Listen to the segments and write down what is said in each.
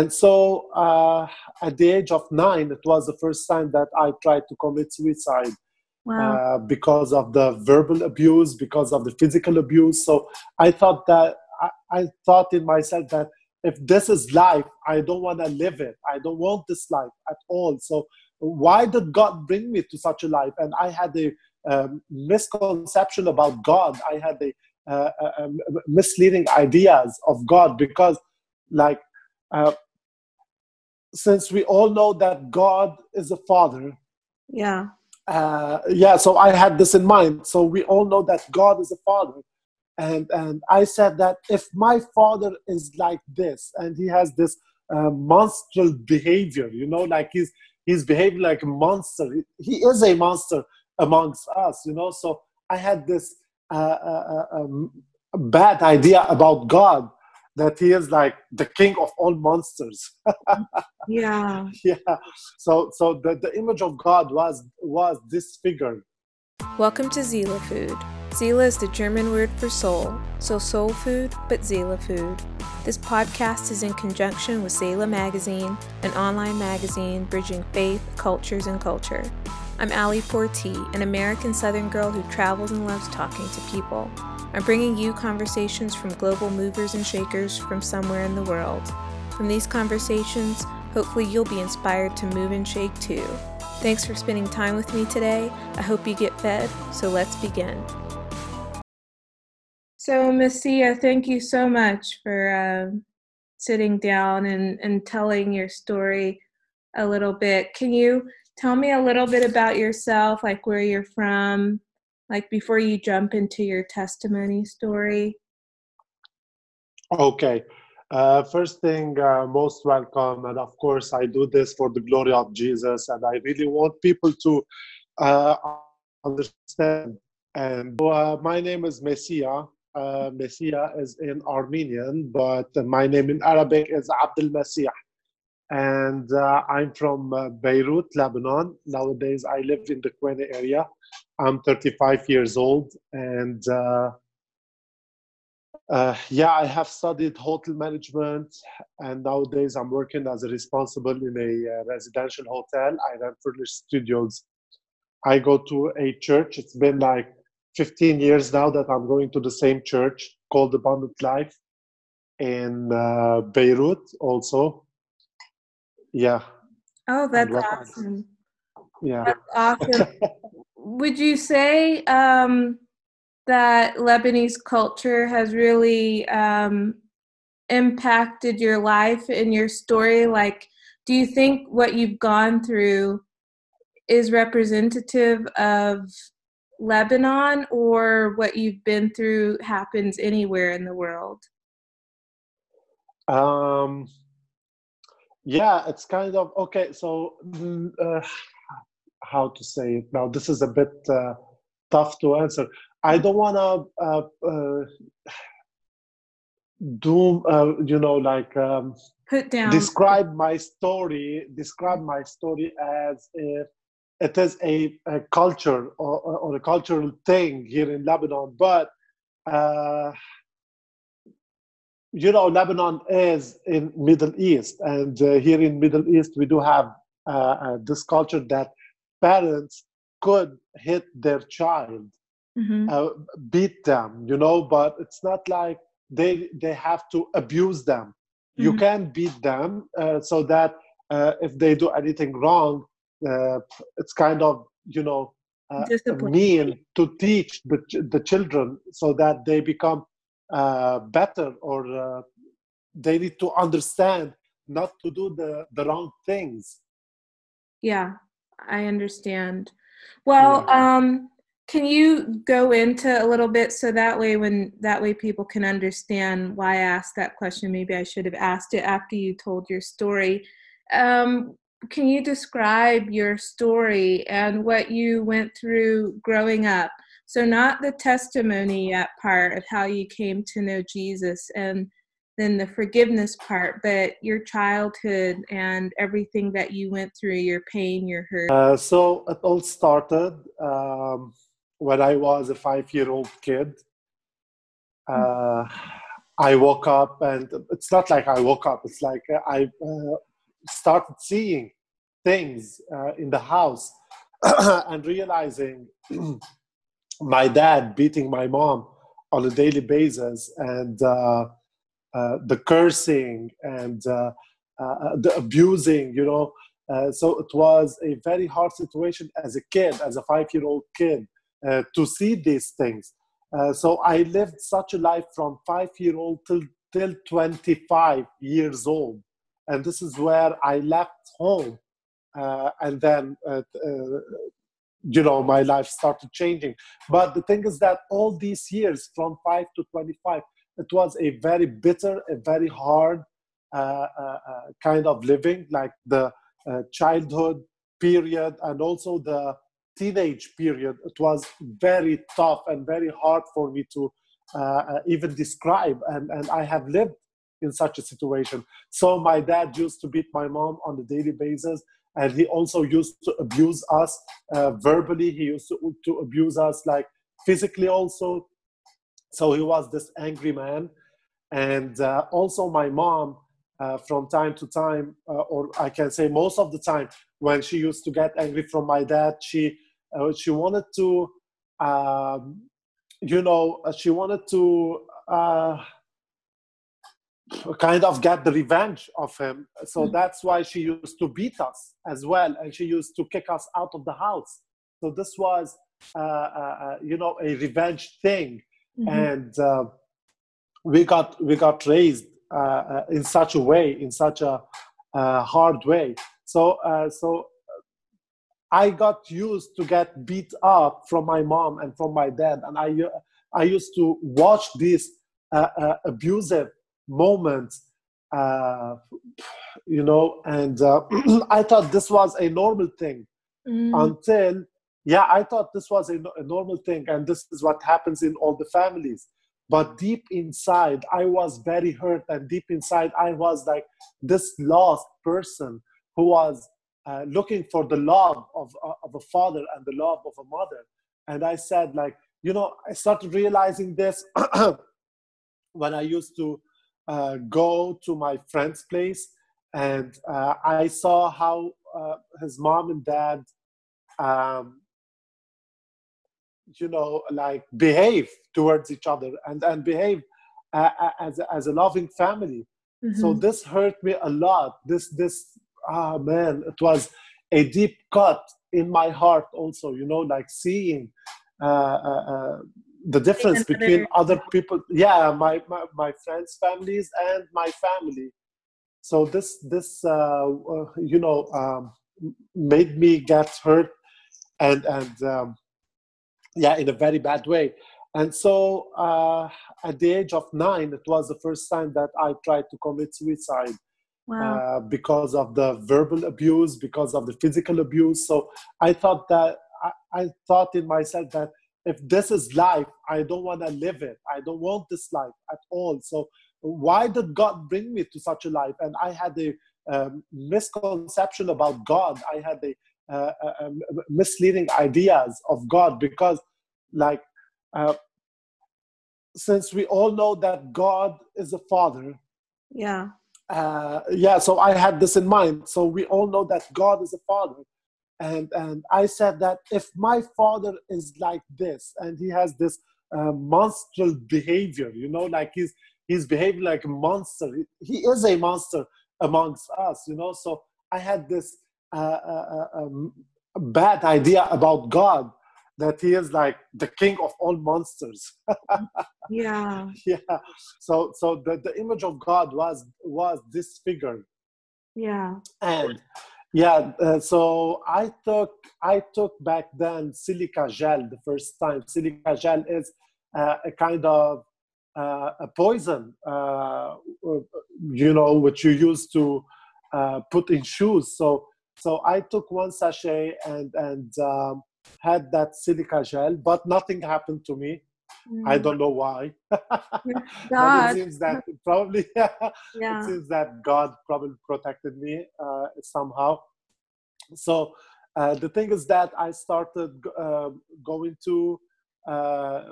And so uh, at the age of nine, it was the first time that I tried to commit suicide. Wow. Uh, because of the verbal abuse, because of the physical abuse. So I thought that I, I thought in myself that if this is life, I don't want to live it. I don't want this life at all. So why did God bring me to such a life? And I had a um, misconception about God. I had a, uh, a, a misleading ideas of God because, like, uh, since we all know that God is a father. Yeah. Uh, yeah, so I had this in mind. So we all know that God is a father. And, and I said that if my father is like this and he has this uh, monstrous behavior, you know, like he's, he's behaving like a monster, he is a monster amongst us, you know. So I had this uh, uh, uh um, bad idea about God that he is like the king of all monsters yeah yeah so so the, the image of god was was this figure welcome to Seele food Seele is the German word for soul, so soul food, but Seele food. This podcast is in conjunction with Seele Magazine, an online magazine bridging faith, cultures, and culture. I'm Ali Porti, an American Southern girl who travels and loves talking to people. I'm bringing you conversations from global movers and shakers from somewhere in the world. From these conversations, hopefully you'll be inspired to move and shake too. Thanks for spending time with me today. I hope you get fed, so let's begin. So, Messia, thank you so much for uh, sitting down and, and telling your story a little bit. Can you tell me a little bit about yourself, like where you're from, like before you jump into your testimony story? Okay. Uh, first thing, uh, most welcome. And of course, I do this for the glory of Jesus. And I really want people to uh, understand. And uh, my name is Messia. Uh, Messia is in Armenian, but my name in Arabic is Abdul Masih. And uh, I'm from Beirut, Lebanon. Nowadays, I live in the Quene area. I'm 35 years old, and uh, uh, yeah, I have studied hotel management, and nowadays I'm working as a responsible in a uh, residential hotel. I run furnished studios. I go to a church. It's been like 15 years now that I'm going to the same church called Abundant Life in uh, Beirut, also. Yeah. Oh, that's awesome. Yeah. That's awesome. would you say um, that Lebanese culture has really um, impacted your life and your story? Like, do you think what you've gone through is representative of Lebanon, or what you've been through happens anywhere in the world? Um, yeah, it's kind of okay. So, mm, uh, how to say it now. This is a bit uh, tough to answer. I don't want to uh, uh, do, uh, you know, like um, put down describe my story. Describe my story as if it is a, a culture or, or, a cultural thing here in Lebanon, but uh, you know, Lebanon is in Middle East, and uh, here in Middle East we do have uh, uh this culture that parents could hit their child mm-hmm. uh, beat them you know but it's not like they they have to abuse them mm-hmm. you can beat them uh, so that uh, if they do anything wrong uh, it's kind of you know uh, mean to teach the, the children so that they become uh, better or they need to understand not to do the, the wrong things yeah I understand. Well, yeah. um, can you go into a little bit so that way when that way people can understand why I asked that question? Maybe I should have asked it after you told your story. Um, can you describe your story and what you went through growing up? So, not the testimony yet part of how you came to know Jesus and then the forgiveness part, but your childhood and everything that you went through, your pain, your hurt. Uh, so it all started um, when I was a five-year-old kid. Uh, I woke up, and it's not like I woke up. It's like I uh, started seeing things uh, in the house and realizing my dad beating my mom on a daily basis and uh, uh, the cursing and uh, uh, the abusing, you know. Uh, so it was a very hard situation as a kid, as a five year old kid, to see these things. so I lived such a life from five year old till, till 25 years old. And this is where I left home. and then you know my life started changing but the thing is that all these years from 5 to 25 it was a very bitter a very hard uh, uh, uh, kind of living like the uh, childhood period and also the teenage period. It was very tough and very hard for me to uh, even describe and, and i have lived in such a situation. So my dad used to beat my mom on a daily basis and he also used to abuse us uh, verbally. He used to, to abuse us like physically also so he was this angry man and uh, also my mom uh, from time to time uh, or i can say most of the time when she used to get angry from my dad she uh, she wanted to um, you know uh, she wanted to kind of get the revenge of him. So mm-hmm. that's why she used to beat us as well, and she used to kick us out of the house. So this was, uh, uh you know, a revenge thing, mm-hmm. and uh, we got we got raised uh, uh, in such a way, in such a hard way. So so. I got used to get beat up from my mom and from my dad, and I I used to watch these abusive moments uh, you know and uh, i thought this was a normal thing mm. until yeah i thought this was a, a, normal thing and this is what happens in all the families. But deep inside i was very hurt and deep inside i was like this lost person who was uh, looking for the love of, uh, of a father and the love of a mother. And i said like you know i started realizing this when i used to uh, go to my friend's place and uh, I saw how uh, his mom and dad, um, you know, like behave towards each other and, and behave uh, as, a, as a loving family. Mm-hmm. So this hurt me a lot. This, this, ah, man, it was a deep cut in my heart also, you know, like seeing uh, uh, the difference between other people yeah my, my, my friends families and my family so this this uh, uh, you know um, made me get hurt and and um, yeah in a very bad way and so uh, at the age of nine it was the first time that i tried to commit suicide wow. Uh, because of the verbal abuse because of the physical abuse so i thought that I, I thought in myself that if this is life, I don't want to live it. I don't want this life at all. So why did God bring me to such a life? And I had a um, misconception about God. I had a, uh, uh, um, misleading ideas of God because, like, uh, since we all know that God is a father. Yeah. Uh, yeah. So I had this in mind. So we all know that God is a father and and i said that if my father is like this and he has this uh, monstrous behavior you know like he's he's behaving like a monster he, is a monster amongst us you know so i had this uh, uh, uh um, bad idea about god that he is like the king of all monsters. Yeah. Yeah. So so the, the image of god was was disfigured yeah. And yeah, uh, so I took I took back then silica gel the first time. Silica gel is uh, a kind of uh, a poison, uh, you know, which you use to uh, put in shoes. So so I took one sachet and and um, had that silica gel, but nothing happened to me. Mm. I don't know why. it seems that probably yeah. it seems that God probably protected me uh, somehow. So uh, the thing is that I started uh, going to uh,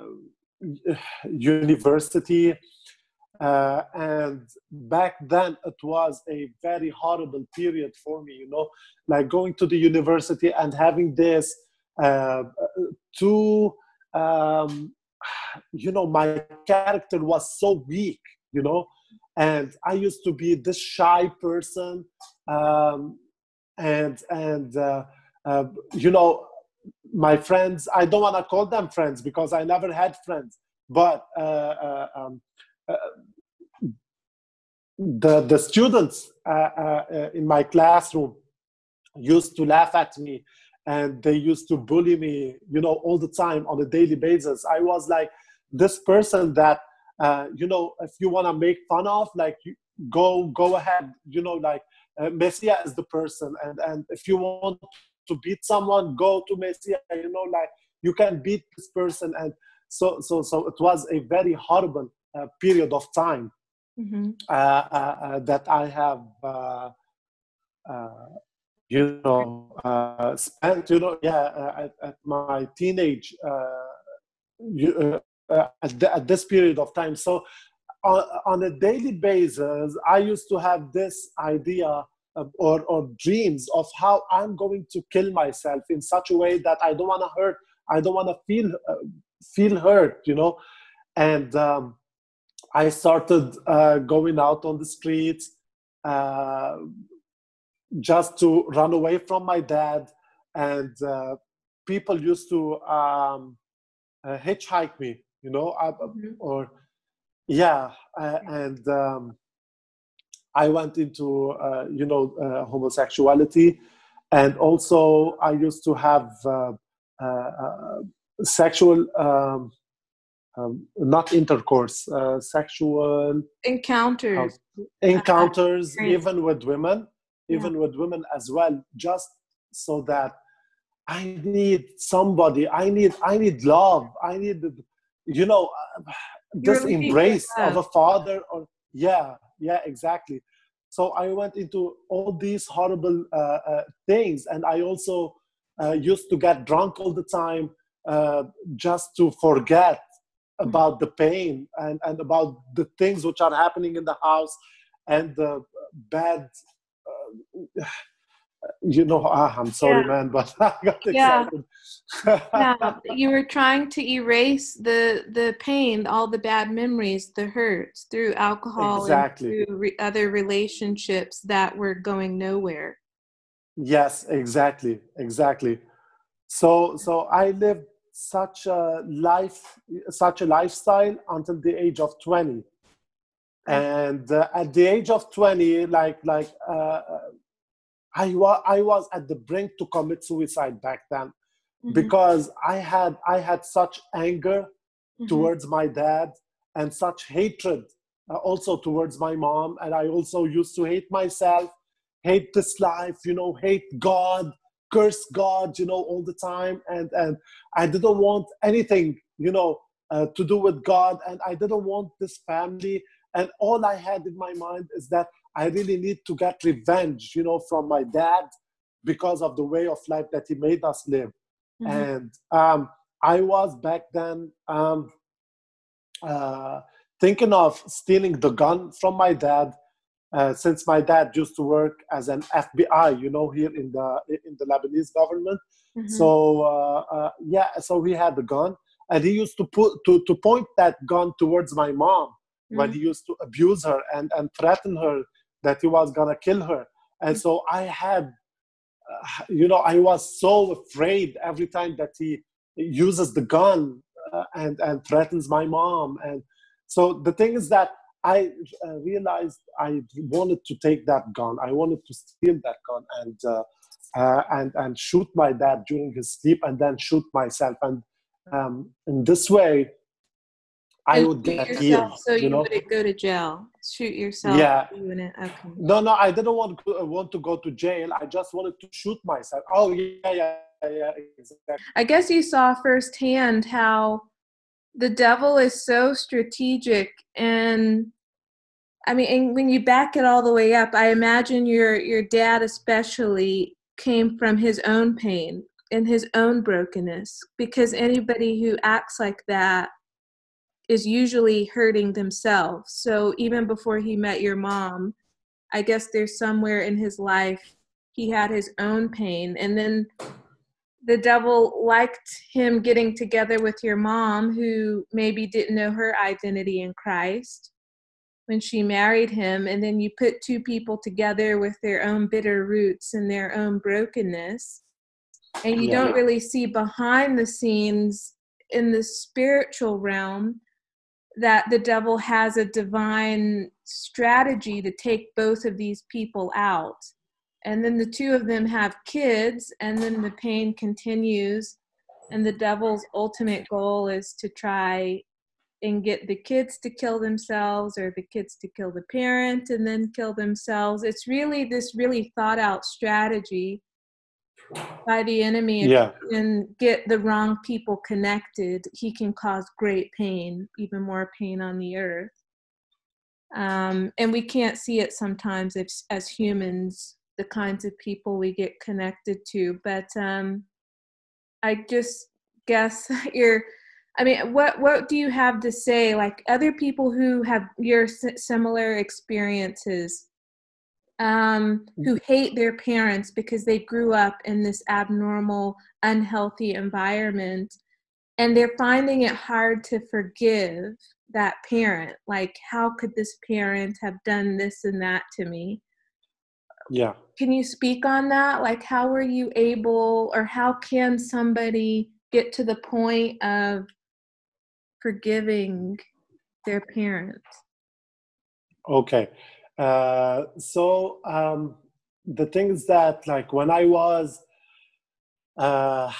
university uh, and back then it was a very horrible period for me you know like going to the university and having this uh, to um, you know my character was so weak you know and i used to be this shy person um, and and uh, uh, you know my friends i don't want to call them friends because i never had friends but uh, uh um, uh, the the students uh, in my classroom used to laugh at me and they used to bully me you know all the time on a daily basis. I was like this person that uh, you know if you want to make fun of like you go go ahead you know like uh, Messia is the person and and if you want to beat someone go to Messia you know like you can beat this person and so so so it was a very horrible uh, period of time mm-hmm. uh, uh, uh that I have you know spent you know yeah at, at, my teenage you, at, the, at this period of time so on, on a daily basis i used to have this idea or, or dreams of how i'm going to kill myself in such a way that i don't want to hurt i don't want to feel uh, feel hurt you know and um, i started uh, going out on the streets uh, just to run away from my dad. And uh, people used to um, uh, hitchhike me you know mm-hmm. or yeah uh, and um, i went into uh, you know uh, homosexuality. And also i used to have uh, uh, sexual um, um, not intercourse sexual encounters encounters even with women even yeah. with women as well just so that i need somebody i need i need love i need you know uh, this embrace of a father or yeah yeah exactly so i went into all these horrible uh, uh, things and i also uh, used to get drunk all the time uh, just to forget. About the pain and, and about the things which are happening in the house and the bad uh, you know ah, i'm sorry yeah. man but i got excited yeah. yeah you were trying to erase the the pain all the bad memories the hurts through alcohol exactly. and through re- other relationships that were going nowhere yes exactly exactly so so i lived such a life such a lifestyle until the age of 20 and uh, at the age of 20 like like uh, I, wa- I was at the brink to commit suicide back then mm-hmm. because I had I had such anger mm-hmm. towards my dad and such hatred uh, also towards my mom and I also used to hate myself hate this life you know hate God curse God you know all the time and and I didn't want anything you know uh, to do with God and I didn't want this family and all I had in my mind is that I really need to get revenge, you know, from my dad because of the way of life that he made us live. Mm-hmm. And um, I was back then um, uh, thinking of stealing the gun from my dad. Uh, since my dad used to work as an FBI, you know, here in the in the Lebanese government, mm-hmm. so uh, uh, yeah, so he had the gun, and he used to put to to point that gun towards my mom mm-hmm. when he used to abuse her and and threaten her that he was gonna kill her and so i had uh, you know i was so afraid every time that he uses the gun uh, and and threatens my mom and so the thing is that i uh, realized i wanted to take that gun i wanted to steal that gun and uh, uh, and and shoot my dad during his sleep and then shoot myself and um, in this way I would get yourself, So you, you know? wouldn't go to jail. Shoot yourself. Yeah. You okay. No, no, I didn't want to, uh, want to go to jail. I just wanted to shoot myself. Oh yeah, yeah, yeah, exactly. I guess you saw firsthand how the devil is so strategic and I mean, and when you back it all the way up, I imagine your your dad especially came from his own pain and his own brokenness because anybody who acts like that is usually hurting themselves. So even before he met your mom, I guess there's somewhere in his life he had his own pain. And then the devil liked him getting together with your mom, who maybe didn't know her identity in Christ when she married him. And then you put two people together with their own bitter roots and their own brokenness. And you yeah. don't really see behind the scenes in the spiritual realm that the devil has a divine strategy to take both of these people out. And then the two of them have kids, and then the pain continues. And the devil's ultimate goal is to try and get the kids to kill themselves or the kids to kill the parent and then kill themselves. It's really this really thought out strategy by the enemy yeah. and get the wrong people connected, he can cause great pain, even more pain on the earth. Um, and we can't see it sometimes if, as humans, the kinds of people we get connected to. But um, I just guess you're. I mean, what what do you have to say? Like other people who have your similar experiences um, who hate their parents because they grew up in this abnormal, unhealthy environment, and they're finding it hard to forgive that parent. Like, how could this parent have done this and that to me? Yeah. Can you speak on that? Like, how were you able, or how can somebody get to the point of forgiving their parents? Okay. Uh, so um, the thing is that like when I was uh,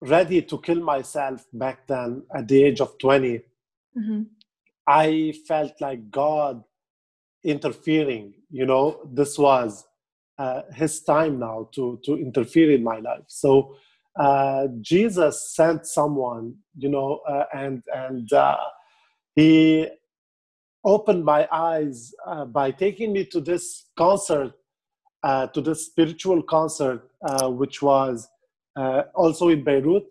ready to kill myself back then at the age of 20, mm-hmm. I felt like God interfering. You know, this was uh, His time now to to interfere in my life. So uh, Jesus sent someone, you know, uh, and and uh, he opened my eyes uh, by taking me to this concert, uh, to this spiritual concert, uh, which was uh, also in Beirut.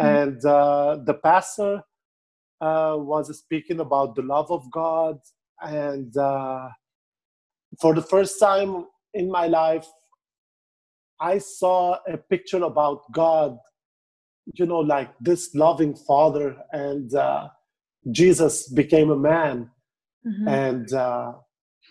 Mm-hmm. And uh, the pastor uh, was speaking about the love of God. And for the first time in my life, I saw a picture about God, you know, like this loving father. And Jesus became a man mm-hmm. and uh,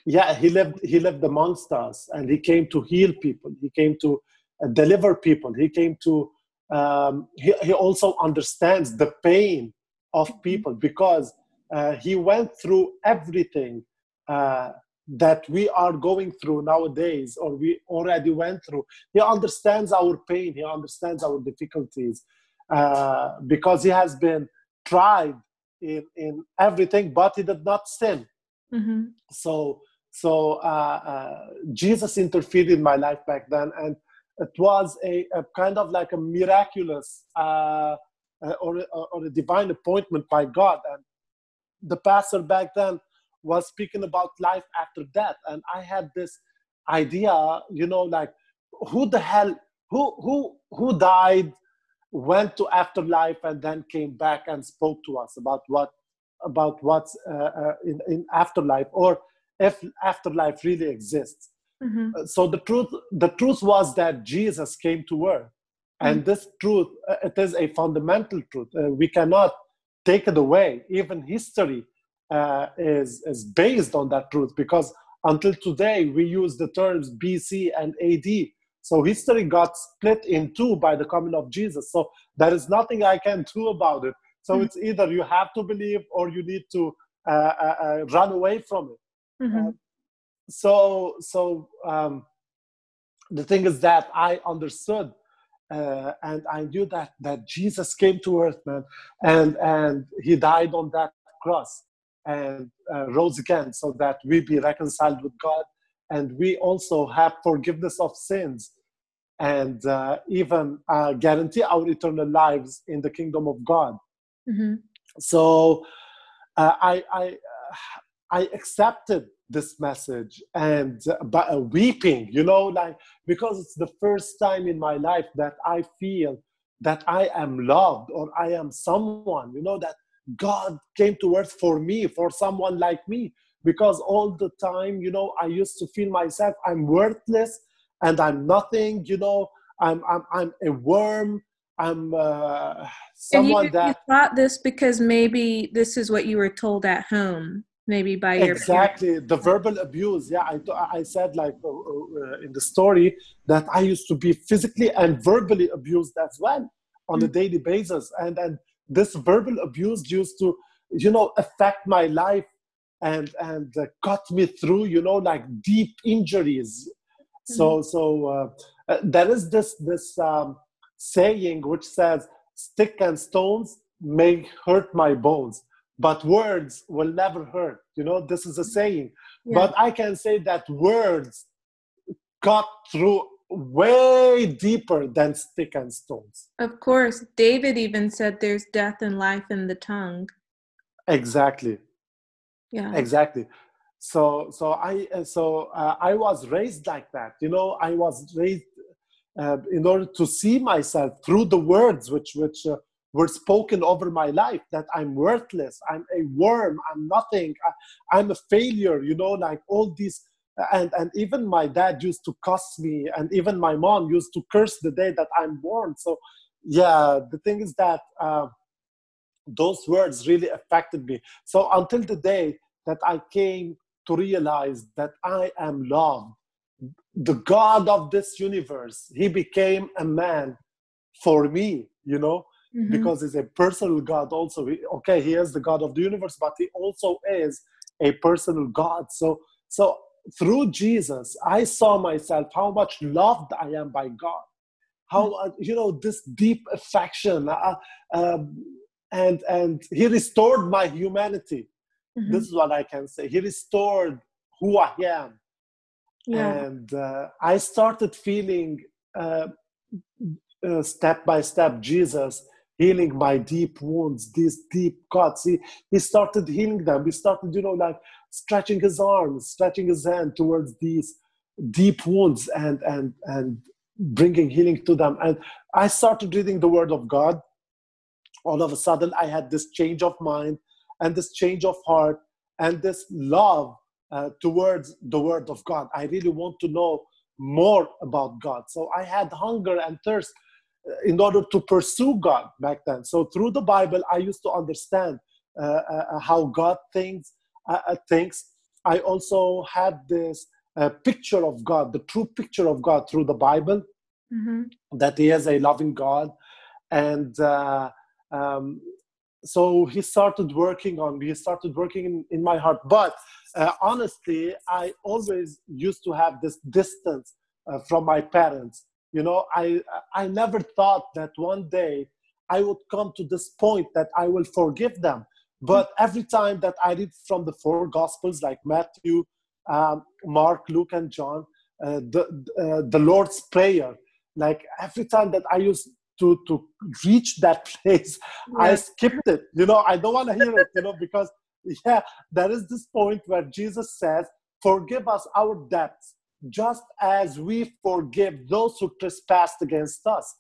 yeah he lived he lived amongst us and he came to heal people he came to uh, deliver people he came to um, he, he also understands the pain of mm-hmm. people because uh, he went through everything uh, that we are going through nowadays or we already went through he understands our pain he understands our difficulties uh, because he has been tried in, in everything, but he did not sin. Mm-hmm. So, so uh, uh, Jesus interfered in my life back then, and it was a, a kind of like a miraculous uh, uh or, or a divine appointment by God. And the pastor back then was speaking about life after death, and I had this idea, you know, like who the hell, who who who died went to afterlife and then came back and spoke to us about what about what's uh, uh, in, in afterlife or if afterlife really exists mm-hmm. Uh, so the truth the truth was that jesus came to earth and mm-hmm. this truth uh, it is a fundamental truth uh, we cannot take it away even history uh, is is based on that truth because until today we use the terms bc and ad so history got split in two by the coming of Jesus. So there is nothing I can do about it. So mm-hmm. it's either you have to believe or you need to uh, uh, uh run away from it. Mm-hmm. Uh, so so um, the thing is that I understood uh, and I knew that that Jesus came to earth, man, and and he died on that cross and uh, rose again, so that we be reconciled with God, and we also have forgiveness of sins and uh, even uh, guarantee our eternal lives in the kingdom of God. Mm-hmm. So uh, I, I, uh, I accepted this message and uh, by, uh, weeping, you know, like because it's the first time in my life that I feel that I am loved or I am someone, you know, that God came to earth for me, for someone like me. Because all the time, you know, I used to feel myself, I'm worthless and I'm nothing, you know, I'm, I'm, I'm a worm. I'm uh, someone and you, that. You thought this because maybe this is what you were told at home maybe by your exactly parents. the verbal abuse yeah i, I said like uh, uh, in the story that i used to be physically and verbally abused as well on mm-hmm. a daily basis and and this verbal abuse used to you know affect my life and and uh, cut me through you know like deep injuries mm-hmm. so so uh, uh, there is this this um, saying which says stick and stones may hurt my bones but words will never hurt. You know this is a saying. Yeah. but i can say that words cut through way deeper than stick and stones. Of course david even said there's death and life in the tongue. Exactly. Yeah. Exactly. So so i so uh, i was raised like that. You know i was raised uh, in order to see myself through the words which which uh, were spoken over my life that I'm worthless, I'm a worm, I'm nothing, I, am a failure, you know, like all these. And, and even my dad used to cuss me, and even my mom used to curse the day that I'm born. So, yeah, the thing is that uh, those words really affected me. So, until the day that I came to realize that I am loved, the God of this universe, He became a man for me, you know mm-hmm. because he's a personal God also. Okay, he is the God of the universe, but he also is a personal God. So, so through Jesus, I saw myself how much loved I am by God. How mm-hmm. uh, you know this deep affection, uh, um, and and He restored my humanity. Mm-hmm. This is what I can say. He restored who I am, yeah. and uh, I started feeling uh, uh, step by step Jesus healing my deep wounds, these deep cuts. He, he started healing them. He started, you know, like stretching his arms, stretching his hand towards these deep wounds and, and, and bringing healing to them. And I started reading the Word of God. All of a sudden, I had this change of mind and this change of heart and this love uh, towards the Word of God. I really want to know more about God. So I had hunger and thirst in order to pursue God back then. So through the Bible, I used to understand uh, uh, uh how God thinks. Uh, uh, thinks. I also had this uh, picture of God, the true picture of God through the Bible, mm-hmm. that He is a loving God, and um, so He started working on me. He started working in, in my heart. But honestly, I always used to have this distance from my parents you know i i never thought that one day i would come to this point that i will forgive them. But every time that i read from the four gospels like matthew um, mark luke and john uh, the uh, the lord's prayer like every time that i used to to reach that place yeah. i skipped it. You know i don't want to hear it you know because yeah there is this point where jesus says forgive us our debts just as we forgive those who trespassed against us.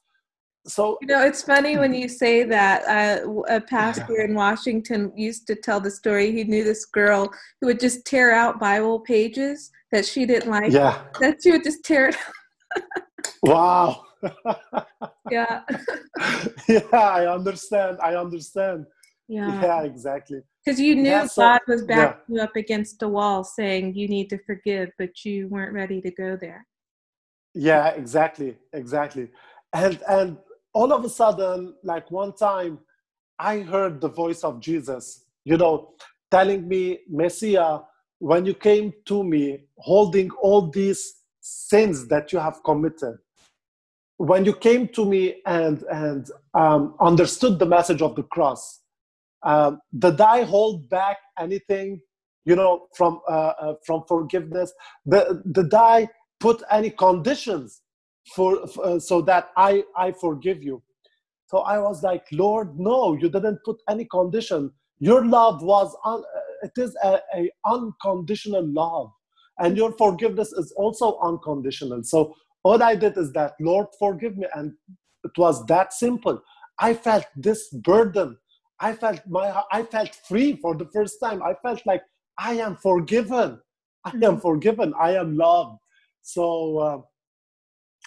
So you know, it's funny when you say that. Uh, a pastor in Washington used to tell the story. He knew this girl who would just tear out Bible pages that she didn't like. Yeah, that she would just tear it. wow. yeah. yeah, I understand. I understand. Yeah. Yeah, exactly. Because you knew so, God was backing yeah. you up against the wall saying you need to forgive, but you weren't ready to go there. Yeah, exactly. Exactly. And and all of a sudden, like one time, I heard the voice of Jesus, you know, telling me, Messiah, when you came to me holding all these sins that you have committed, when you came to me and and um, understood the message of the cross, um, did I hold back anything, you know, from uh, uh, from forgiveness? The, did I put any conditions for uh, so that I I forgive you? So I was like, Lord, no, you didn't put any condition. Your love was un- it is a, a unconditional love, and your forgiveness is also unconditional. So all I did is that, Lord, forgive me, and it was that simple. I felt this burden I felt my I felt free for the first time. I felt like I am forgiven. I am mm-hmm. forgiven. I am loved. So, uh,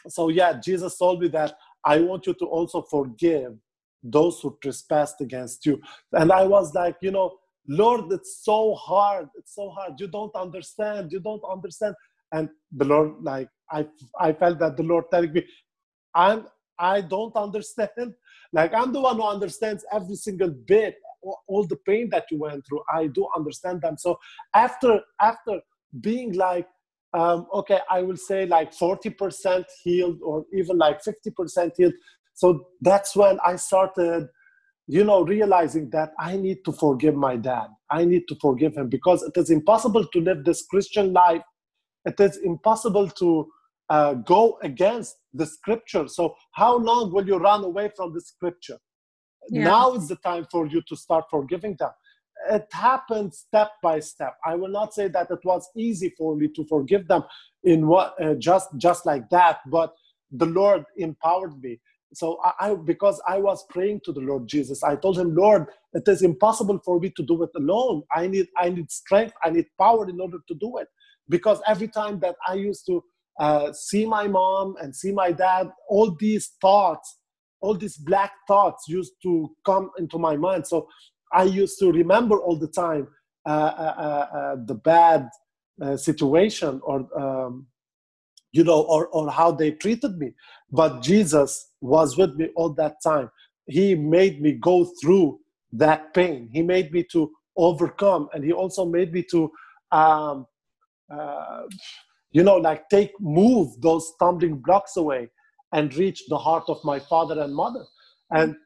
so yeah, Jesus told me that I want you to also forgive those who trespassed against you. And I was like, you know, Lord, it's so hard. It's so hard. You don't understand. You don't understand. And the Lord, like, I, I felt that the Lord telling me, I'm, I don't understand. Like, I'm the one who understands every single bit, all the pain that you went through. I do understand them. So after, after being like, um, okay, I will say like 40% healed or even like 50% healed. So that's when I started, you know, realizing that I need to forgive my dad. I need to forgive him because it is impossible to live this Christian life. It is impossible to uh, go against the scripture. So, how long will you run away from the scripture? Yeah. Now is the time for you to start forgiving them it happened step by step. I will not say that it was easy for me to forgive them in what uh, just just like that, but the Lord empowered me. So I, I, because I was praying to the Lord Jesus, I told him, Lord, it is impossible for me to do it alone. I need I need strength, I need power in order to do it. Because every time that I used to uh, see my mom and see my dad, all these thoughts, all these black thoughts used to come into my mind. So I used to remember all the time uh, uh, uh, uh the bad uh, situation or um, you know or, or how they treated me. But jesus was with me all that time. He made me go through that pain. He made me to overcome and he also made me to um, uh, you know like take move those stumbling blocks away and reach the heart of my father and mother. And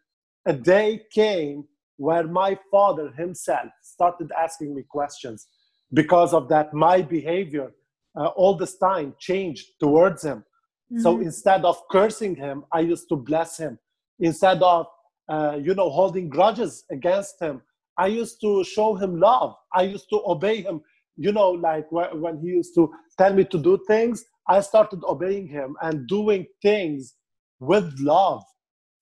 a day came where my father himself started asking me questions because of that my behavior uh, all this time changed towards him. Mm-hmm. so instead of cursing him i used to bless him. Instead of uh, you know holding grudges against him i used to show him love. I used to obey him you know like wh- when he used to tell me to do things i started obeying him and doing things with love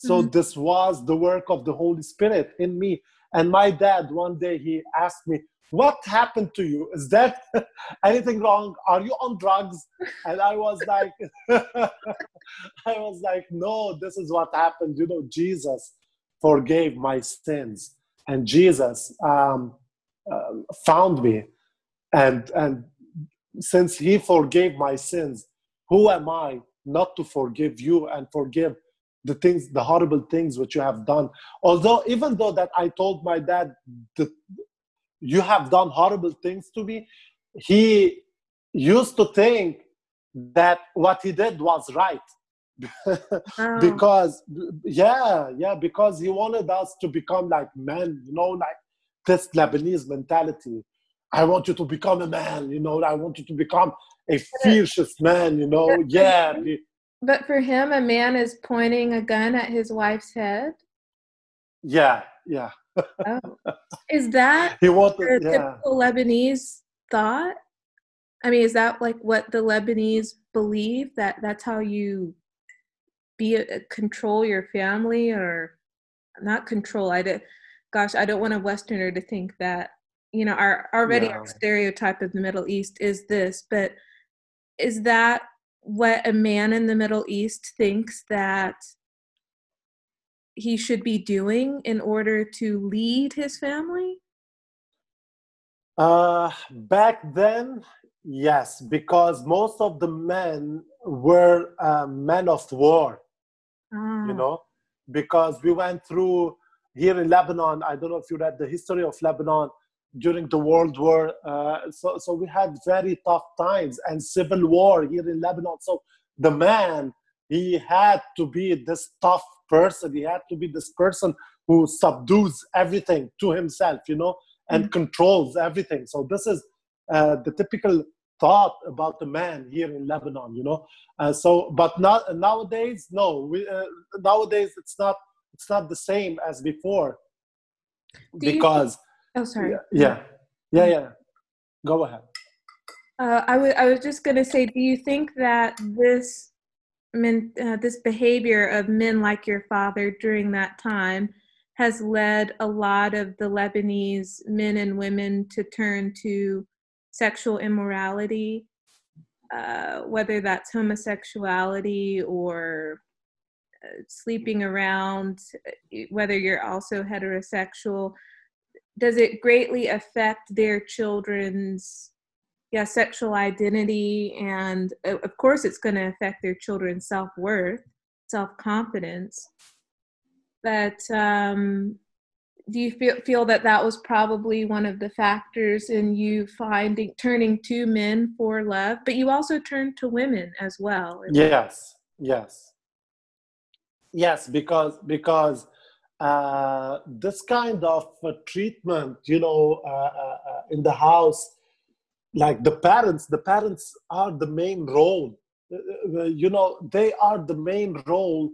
so mm-hmm. this was the work of the Holy Spirit in me. And my dad, one day, he asked me, What happened to you? Is that anything wrong? Are you on drugs? And I was like, I was like, No, this is what happened. You know, Jesus forgave my sins. And Jesus um, uh, found me. And, and since he forgave my sins, who am I not to forgive you and forgive the things the horrible things which you have done? Although even though that i told my dad that you have done horrible things to me he used to think that what he did was right. Oh. because yeah yeah because he wanted us to become like men you know like this lebanese mentality i want you to become a man you know i want you to become a fierce man you know yeah but for him, a man is pointing a gun at his wife's head. Yeah, yeah. oh. Is that he wanted, yeah. typical Lebanese thought? I mean, is that like what the Lebanese believe that that's how you be a, control your family or not control? I did, gosh, I don't want a Westerner to think that you know our already yeah. our stereotype of the Middle East is this, but is that what a man in the Middle East thinks that he should be doing in order to lead his family? Uh, back then, yes, because most of the men were uh, men of war, ah. you know, because we went through here in Lebanon. I don't know if you read the history of Lebanon during the World War. Uh, so, so we had very tough times and civil war here in Lebanon. So the man, he had to be this tough person. He had to be this person who subdues everything to himself, you know, and mm-hmm. controls everything. So this is uh, the typical thought about the man here in Lebanon, you know. Uh, so, but not nowadays, no. We, uh, nowadays, it's not. It's not the same as before, Do because. Oh, sorry. Yeah, yeah, yeah. yeah. Go ahead. Uh, I, w- I was just going to say, do you think that this men, uh, this behavior of men like your father during that time has led a lot of the Lebanese men and women to turn to sexual immorality, uh, whether that's homosexuality or uh, sleeping around, whether you're also heterosexual. Does it greatly affect their children's yeah sexual identity? And uh, of course it's going to affect their children's self-worth self-confidence. But um, do you feel feel that that was probably one of the factors in you finding turning to men for love? But you also turned to women as well yes yes. Yes because because uh, this kind of uh, treatment you know uh, uh, uh in the house like the parents the parents are the main role. Uh, you know they are the main role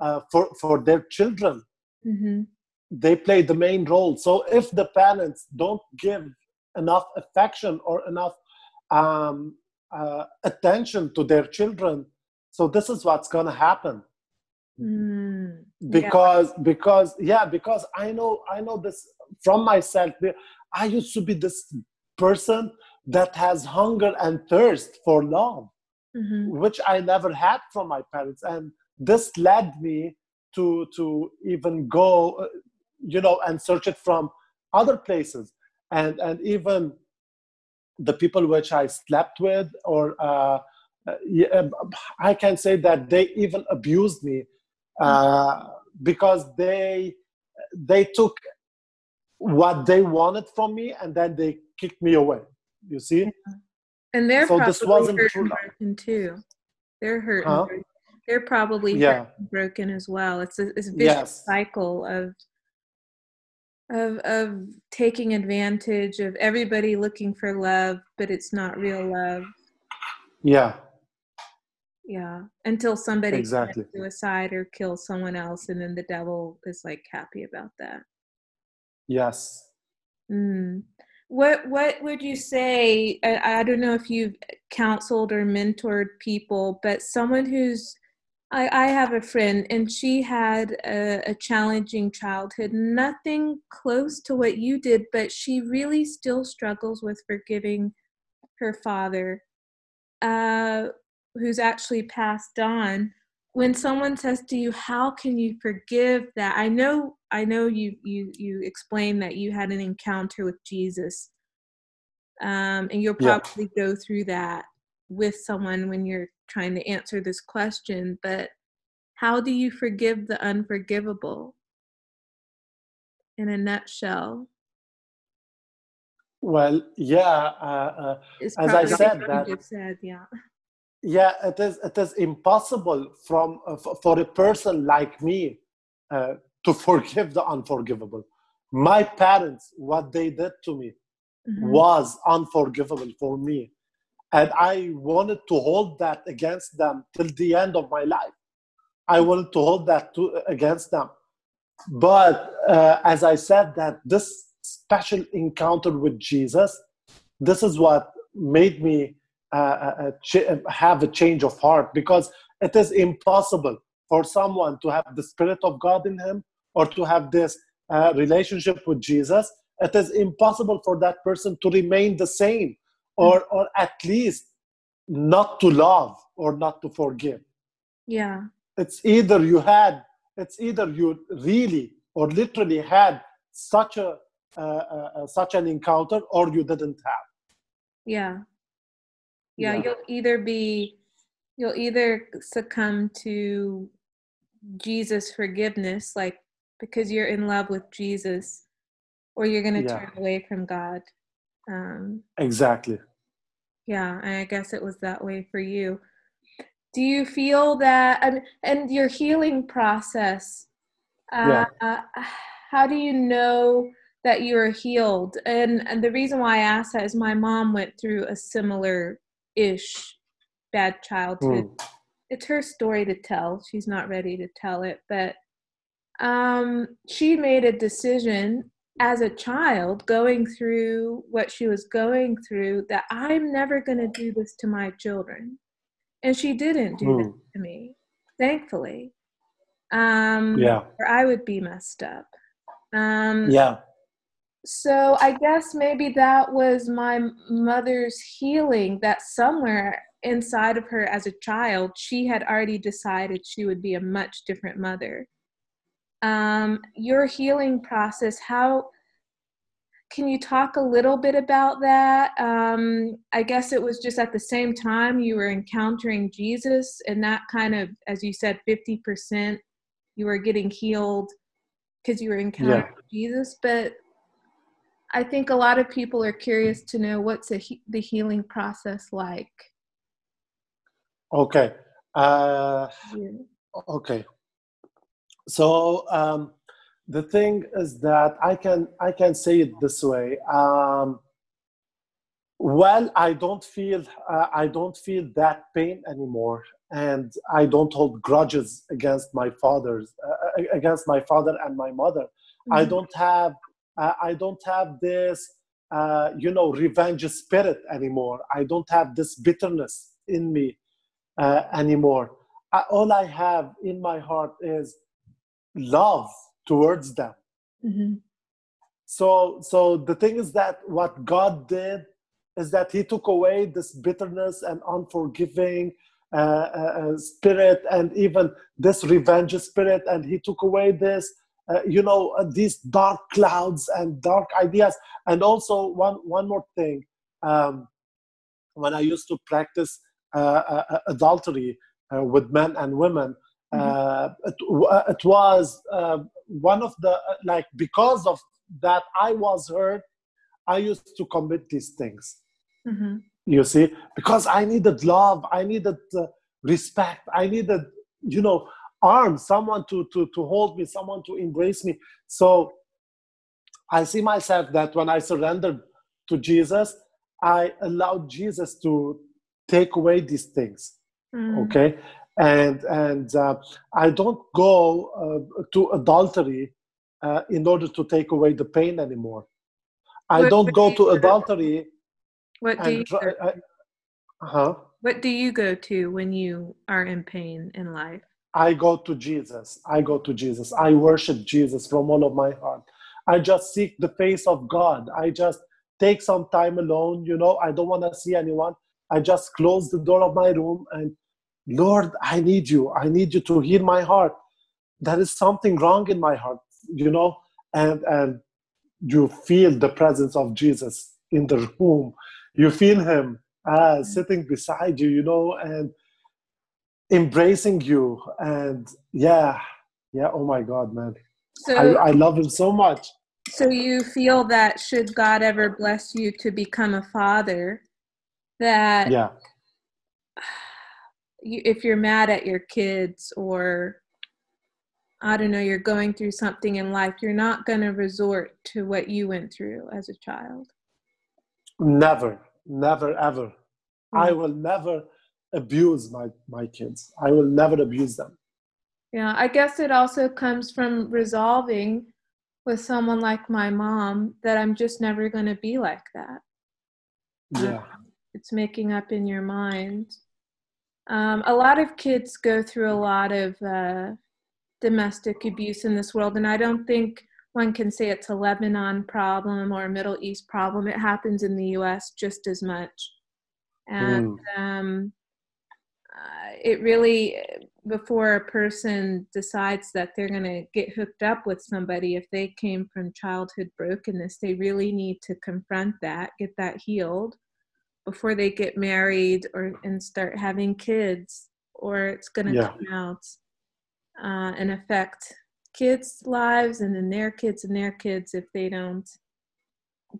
uh, for for their children. Mm-hmm. they play the main role. So if the parents don't give enough affection or enough um, uh, attention to their children so this is what's going to happen mm, because yeah. because yeah because i know i know this from myself i used to be this person that has hunger and thirst for love mm-hmm. which i never had from my parents and this led me to to even go you know and search it from other places and and even the people which i slept with or uh, uh um, i can say that they even abused me uh, mm-hmm. because they they took what they wanted from me and then they kicked me away you see and they're so probably this wasn't hurt and broken too they're hurt huh? they're probably yeah. broken as well. It's a, it's a vicious yes. cycle of of of taking advantage of everybody looking for love, but it's not real love. Yeah. Yeah. Until somebody exactly suicide or kills someone else, and then the devil is like happy about that. Yes. Mm. What what would you say? I, I don't know if you've counseled or mentored people, but someone who's I, I have a friend, and she had a, a, challenging childhood. Nothing close to what you did, but she really still struggles with forgiving her father, uh, who's actually passed on. When someone says to you, "How can you forgive that?" I know, I know you you you explained that you had an encounter with Jesus, um, and you'll probably yeah. go through that with someone when you're trying to answer this question, but how do you forgive the unforgivable? In a nutshell. Well, yeah, uh, uh, as I said, that said, yeah, yeah, it is. It is impossible from uh, for a person like me uh, to forgive the unforgivable. My parents, what they did to me, mm-hmm. was unforgivable for me and I wanted to hold that against them till the end of my life. I wanted to hold that to, against them. But uh, as I said, that this special encounter with Jesus, this is what made me uh, uh, have a change of heart because it is impossible for someone to have the Spirit of God in him or to have this uh, relationship with Jesus. It is impossible for that person to remain the same or or at least not to love or not to forgive yeah it's either you had it's either you really or literally had such a uh, uh, uh such an encounter or you didn't have yeah. Yeah yeah you'll either be you'll either succumb to jesus forgiveness like because you're in love with jesus or you're going to yeah. turn away from god um, exactly. Yeah, I guess it was that way for you. Do you feel that, and, and your healing process? Uh, yeah. how do you know that you are healed? And, and the reason why I ask that is my mom went through a similar ish bad childhood. Mm. It's her story to tell. She's not ready to tell it, but um, she made a decision as a child going through what she was going through that I'm never going to do this to my children. And she didn't do mm. that to me, thankfully. Um, yeah. Or I would be messed up. Um, yeah so I guess maybe that was my mother's healing that somewhere inside of her as a child, she had already decided she would be a much different mother. Um, your healing process, how can you talk a little bit about that? Um, I guess it was just at the same time you were encountering Jesus, and that kind of, as you said, 50% you were getting healed because you were encountering yeah. Jesus. But I think a lot of people are curious to know what's he- the healing process like. Okay. Uh, yeah. Okay. So um, the thing is that I can I can say it this way. Um, well, I don't feel uh, I don't feel that pain anymore, and I don't hold grudges against my fathers uh, against my father and my mother. Mm-hmm. I don't have uh, I don't have this uh, you know revenge spirit anymore. I don't have this bitterness in me uh, anymore. I, all I have in my heart is love towards them. Mm-hmm. So, so the thing is that what God did is that He took away this bitterness and unforgiving uh, uh, uh spirit, and even this revenge spirit, and He took away this, uh, you know, uh, these dark clouds and dark ideas. And also, one one more thing, um, when I used to practice uh, adultery with men and women, mm-hmm. it, it, was one of the like because of that I was hurt. I used to commit these things. Mm-hmm. You see, because I needed love, I needed uh, respect, I needed, you know, arms, someone to to to hold me, someone to embrace me. So I see myself that when I surrendered to Jesus, I allowed Jesus to take away these things. Mm. Okay, and and uh, I don't go uh, to adultery uh, in order to take away the pain anymore. I what, don't go to adultery. What do you? Try, I, huh? What do you go to when you are in pain in life? I go to Jesus. I go to Jesus. I worship Jesus from all of my heart. I just seek the face of God. I just take some time alone. You know, I don't want to see anyone. I just close the door of my room and Lord, I need you. I need you to heal my heart. There is something wrong in my heart, you know, and and you feel the presence of Jesus in the room. You feel him uh, sitting beside you, you know, and embracing you. And yeah, yeah, oh my God, man. So, I, I love him so much. So you feel that should God ever bless you to become a father, that yeah you, if you're mad at your kids or I don't know, you're going through something in life, you're not going to resort to what you went through as a child. Never, never, ever. Mm-hmm. I will never abuse my, my kids. I will never abuse them. Yeah, I guess it also comes from resolving with someone like my mom that I'm just never going to be like that. Yeah. Uh, it's making up in your mind. Um, a lot of kids go through a lot of uh, domestic abuse in this world, and I don't think one can say it's a Lebanon problem or a Middle East problem. It happens in the U.S. just as much, and mm. um, uh, it really before a person decides that they're going to get hooked up with somebody if they came from childhood brokenness they really need to confront that get that healed before they get married or and start having kids or it's going to yeah. come out uh, and affect kids lives and then their kids and their kids if they don't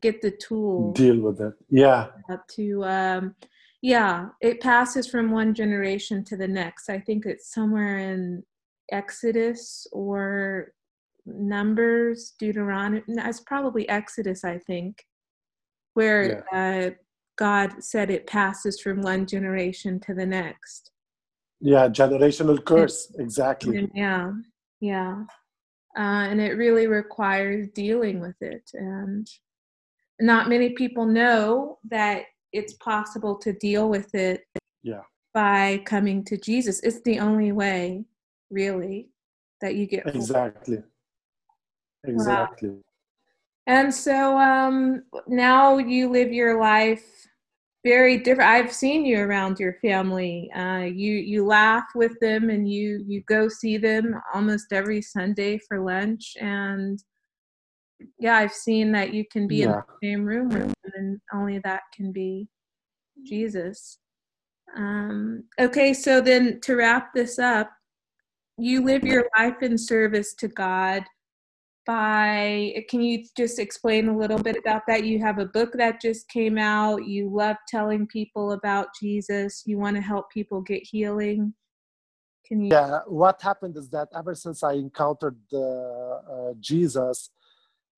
get the tool deal with it yeah to um yeah it passes from one generation to the next i think it's somewhere in exodus or numbers deuteronomy it's probably exodus i think where yeah. uh, God said it passes from one generation to the next. Yeah, generational curse, exactly. Yeah, yeah. Uh, and it really requires dealing with it. And not many people know that it's possible to deal with it yeah. by coming to Jesus. It's the only way, really, that you get. Exactly. exactly wow. and so um now you live your life very different i've seen you around your family uh you you laugh with them and you you go see them almost every sunday for lunch and yeah i've seen that you can be yeah. in the same room with and only that can be jesus. Um okay so then to wrap this up you live your life in service to god by can you just explain a little bit about that? You have a book that just came out. You love telling people about jesus. You want to help people get healing. Can you yeah what happened is that ever since i encountered uh, jesus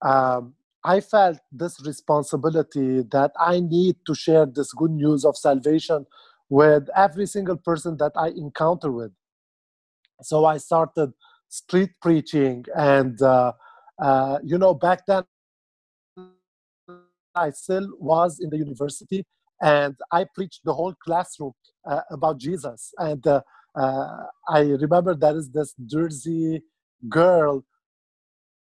um, i felt this responsibility that i need to share this good news of salvation with every single person that i encounter with so i started street preaching and uh, uh, you know, back then I still was in the university and I preached the whole classroom uh, about Jesus. And uh, uh, I remember there is this Jersey girl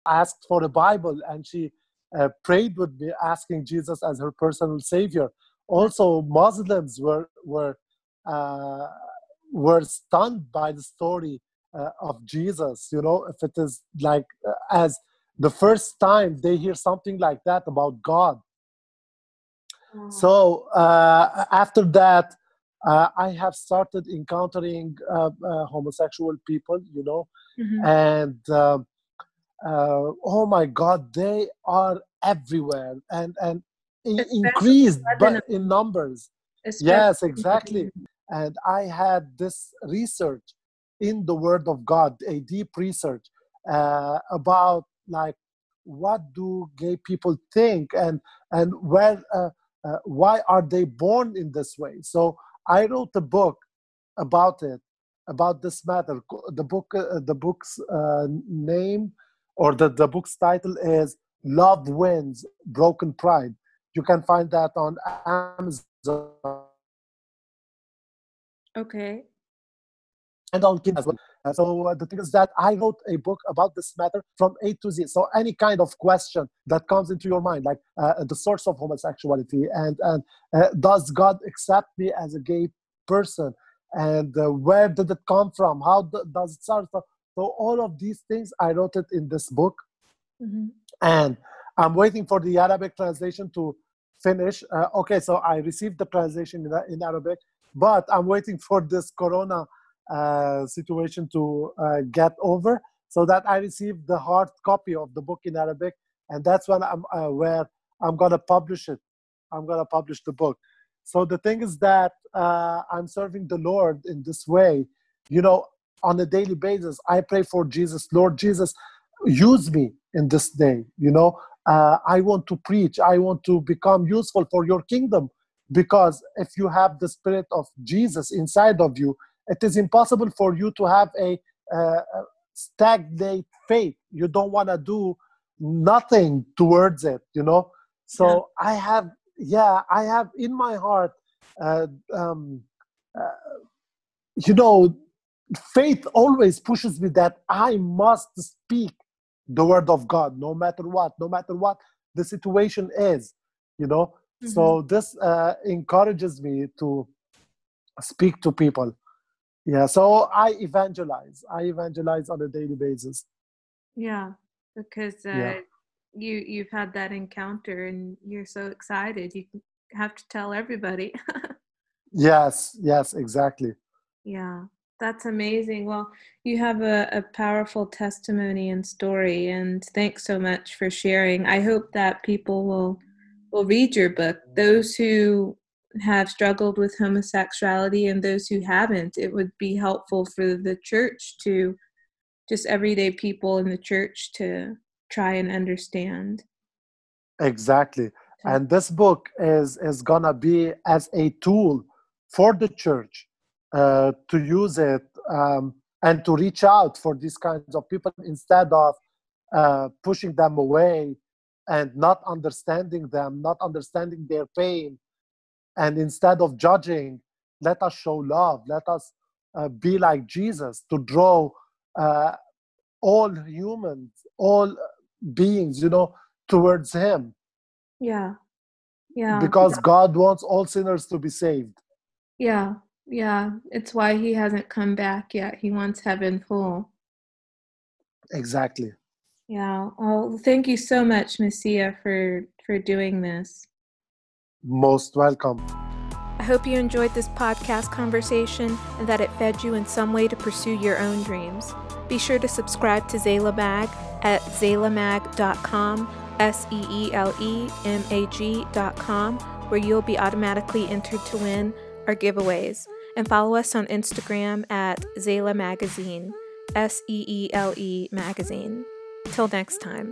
asked for a Bible and she uh, prayed with me, asking Jesus as her personal savior. Also, Muslims were were uh, were stunned by the story uh, of Jesus. You know, if it is like as the first time they hear something like that about God. Mm. So uh, after that, uh, I have started encountering uh, uh homosexual people, you know, mm-hmm. and um, uh, oh my God, they are everywhere and and increased but in numbers. Yes, exactly. And I had this research in the Word of God, a deep research uh, about like what do gay people think and and where uh, uh, why are they born in this way so i wrote a book about it about this matter the book uh, the book's uh, name or the, the book's title is love wins broken pride you can find that on amazon okay and on kindle as well so uh, the thing is that I wrote a book about this matter from A to Z. So any kind of question that comes into your mind, like uh, the source of homosexuality, and and uh, does God accept me as a gay person, and uh, where did it come from? How does it start? So all of these things I wrote it in this book, mm-hmm. and I'm waiting for the Arabic translation to finish. Uh, okay, so I received the translation in, in Arabic, but I'm waiting for this Corona uh, situation to uh, get over so that I received the hard copy of the book in Arabic, and that's when I'm uh, where I'm gonna publish it. I'm gonna publish the book. So the thing is that uh, I'm serving the Lord in this way. You know, on a daily basis, I pray for Jesus. Lord Jesus, use me in this day. You know, uh, I want to preach. I want to become useful for your kingdom. Because if you have the spirit of Jesus inside of you, it is impossible for you to have a, uh, stagnate faith. You don't want to do nothing towards it, you know. So yeah. I have, yeah, I have in my heart, uh, um, uh, you know, faith always pushes me that I must speak the word of God, no matter what, no matter what the situation is, you know. Mm-hmm. So this uh, encourages me to speak to people yeah so i evangelize i evangelize on a daily basis yeah because uh, yeah. you you've had that encounter and you're so excited you have to tell everybody yes yes exactly yeah that's amazing well you have a, a powerful testimony and story and thanks so much for sharing i hope that people will will read your book those who have struggled with homosexuality and those who haven't. It would be helpful for the church to just everyday people in the church to try and understand. Exactly. And this book is is gonna be as a tool for the church uh, to use it um, and to reach out for these kinds of people instead of uh, pushing them away and not understanding them, not understanding their pain, and instead of judging, let us show love. Let us uh, be like Jesus to draw uh, all humans, all beings, you know, towards Him. Yeah. Yeah. Because God wants all sinners to be saved. Yeah. Yeah. It's why He hasn't come back yet. He wants heaven full. Exactly. Yeah. Oh, thank you so much, Messia, for for doing this. Most welcome. I hope you enjoyed this podcast conversation and that it fed you in some way to pursue your own dreams. Be sure to subscribe to Seele Mag at seelemag.com, S E E L E M A G.com, where you'll be automatically entered to win our giveaways. And follow us on Instagram at Seele Magazine, S E E L E Magazine. Till next time.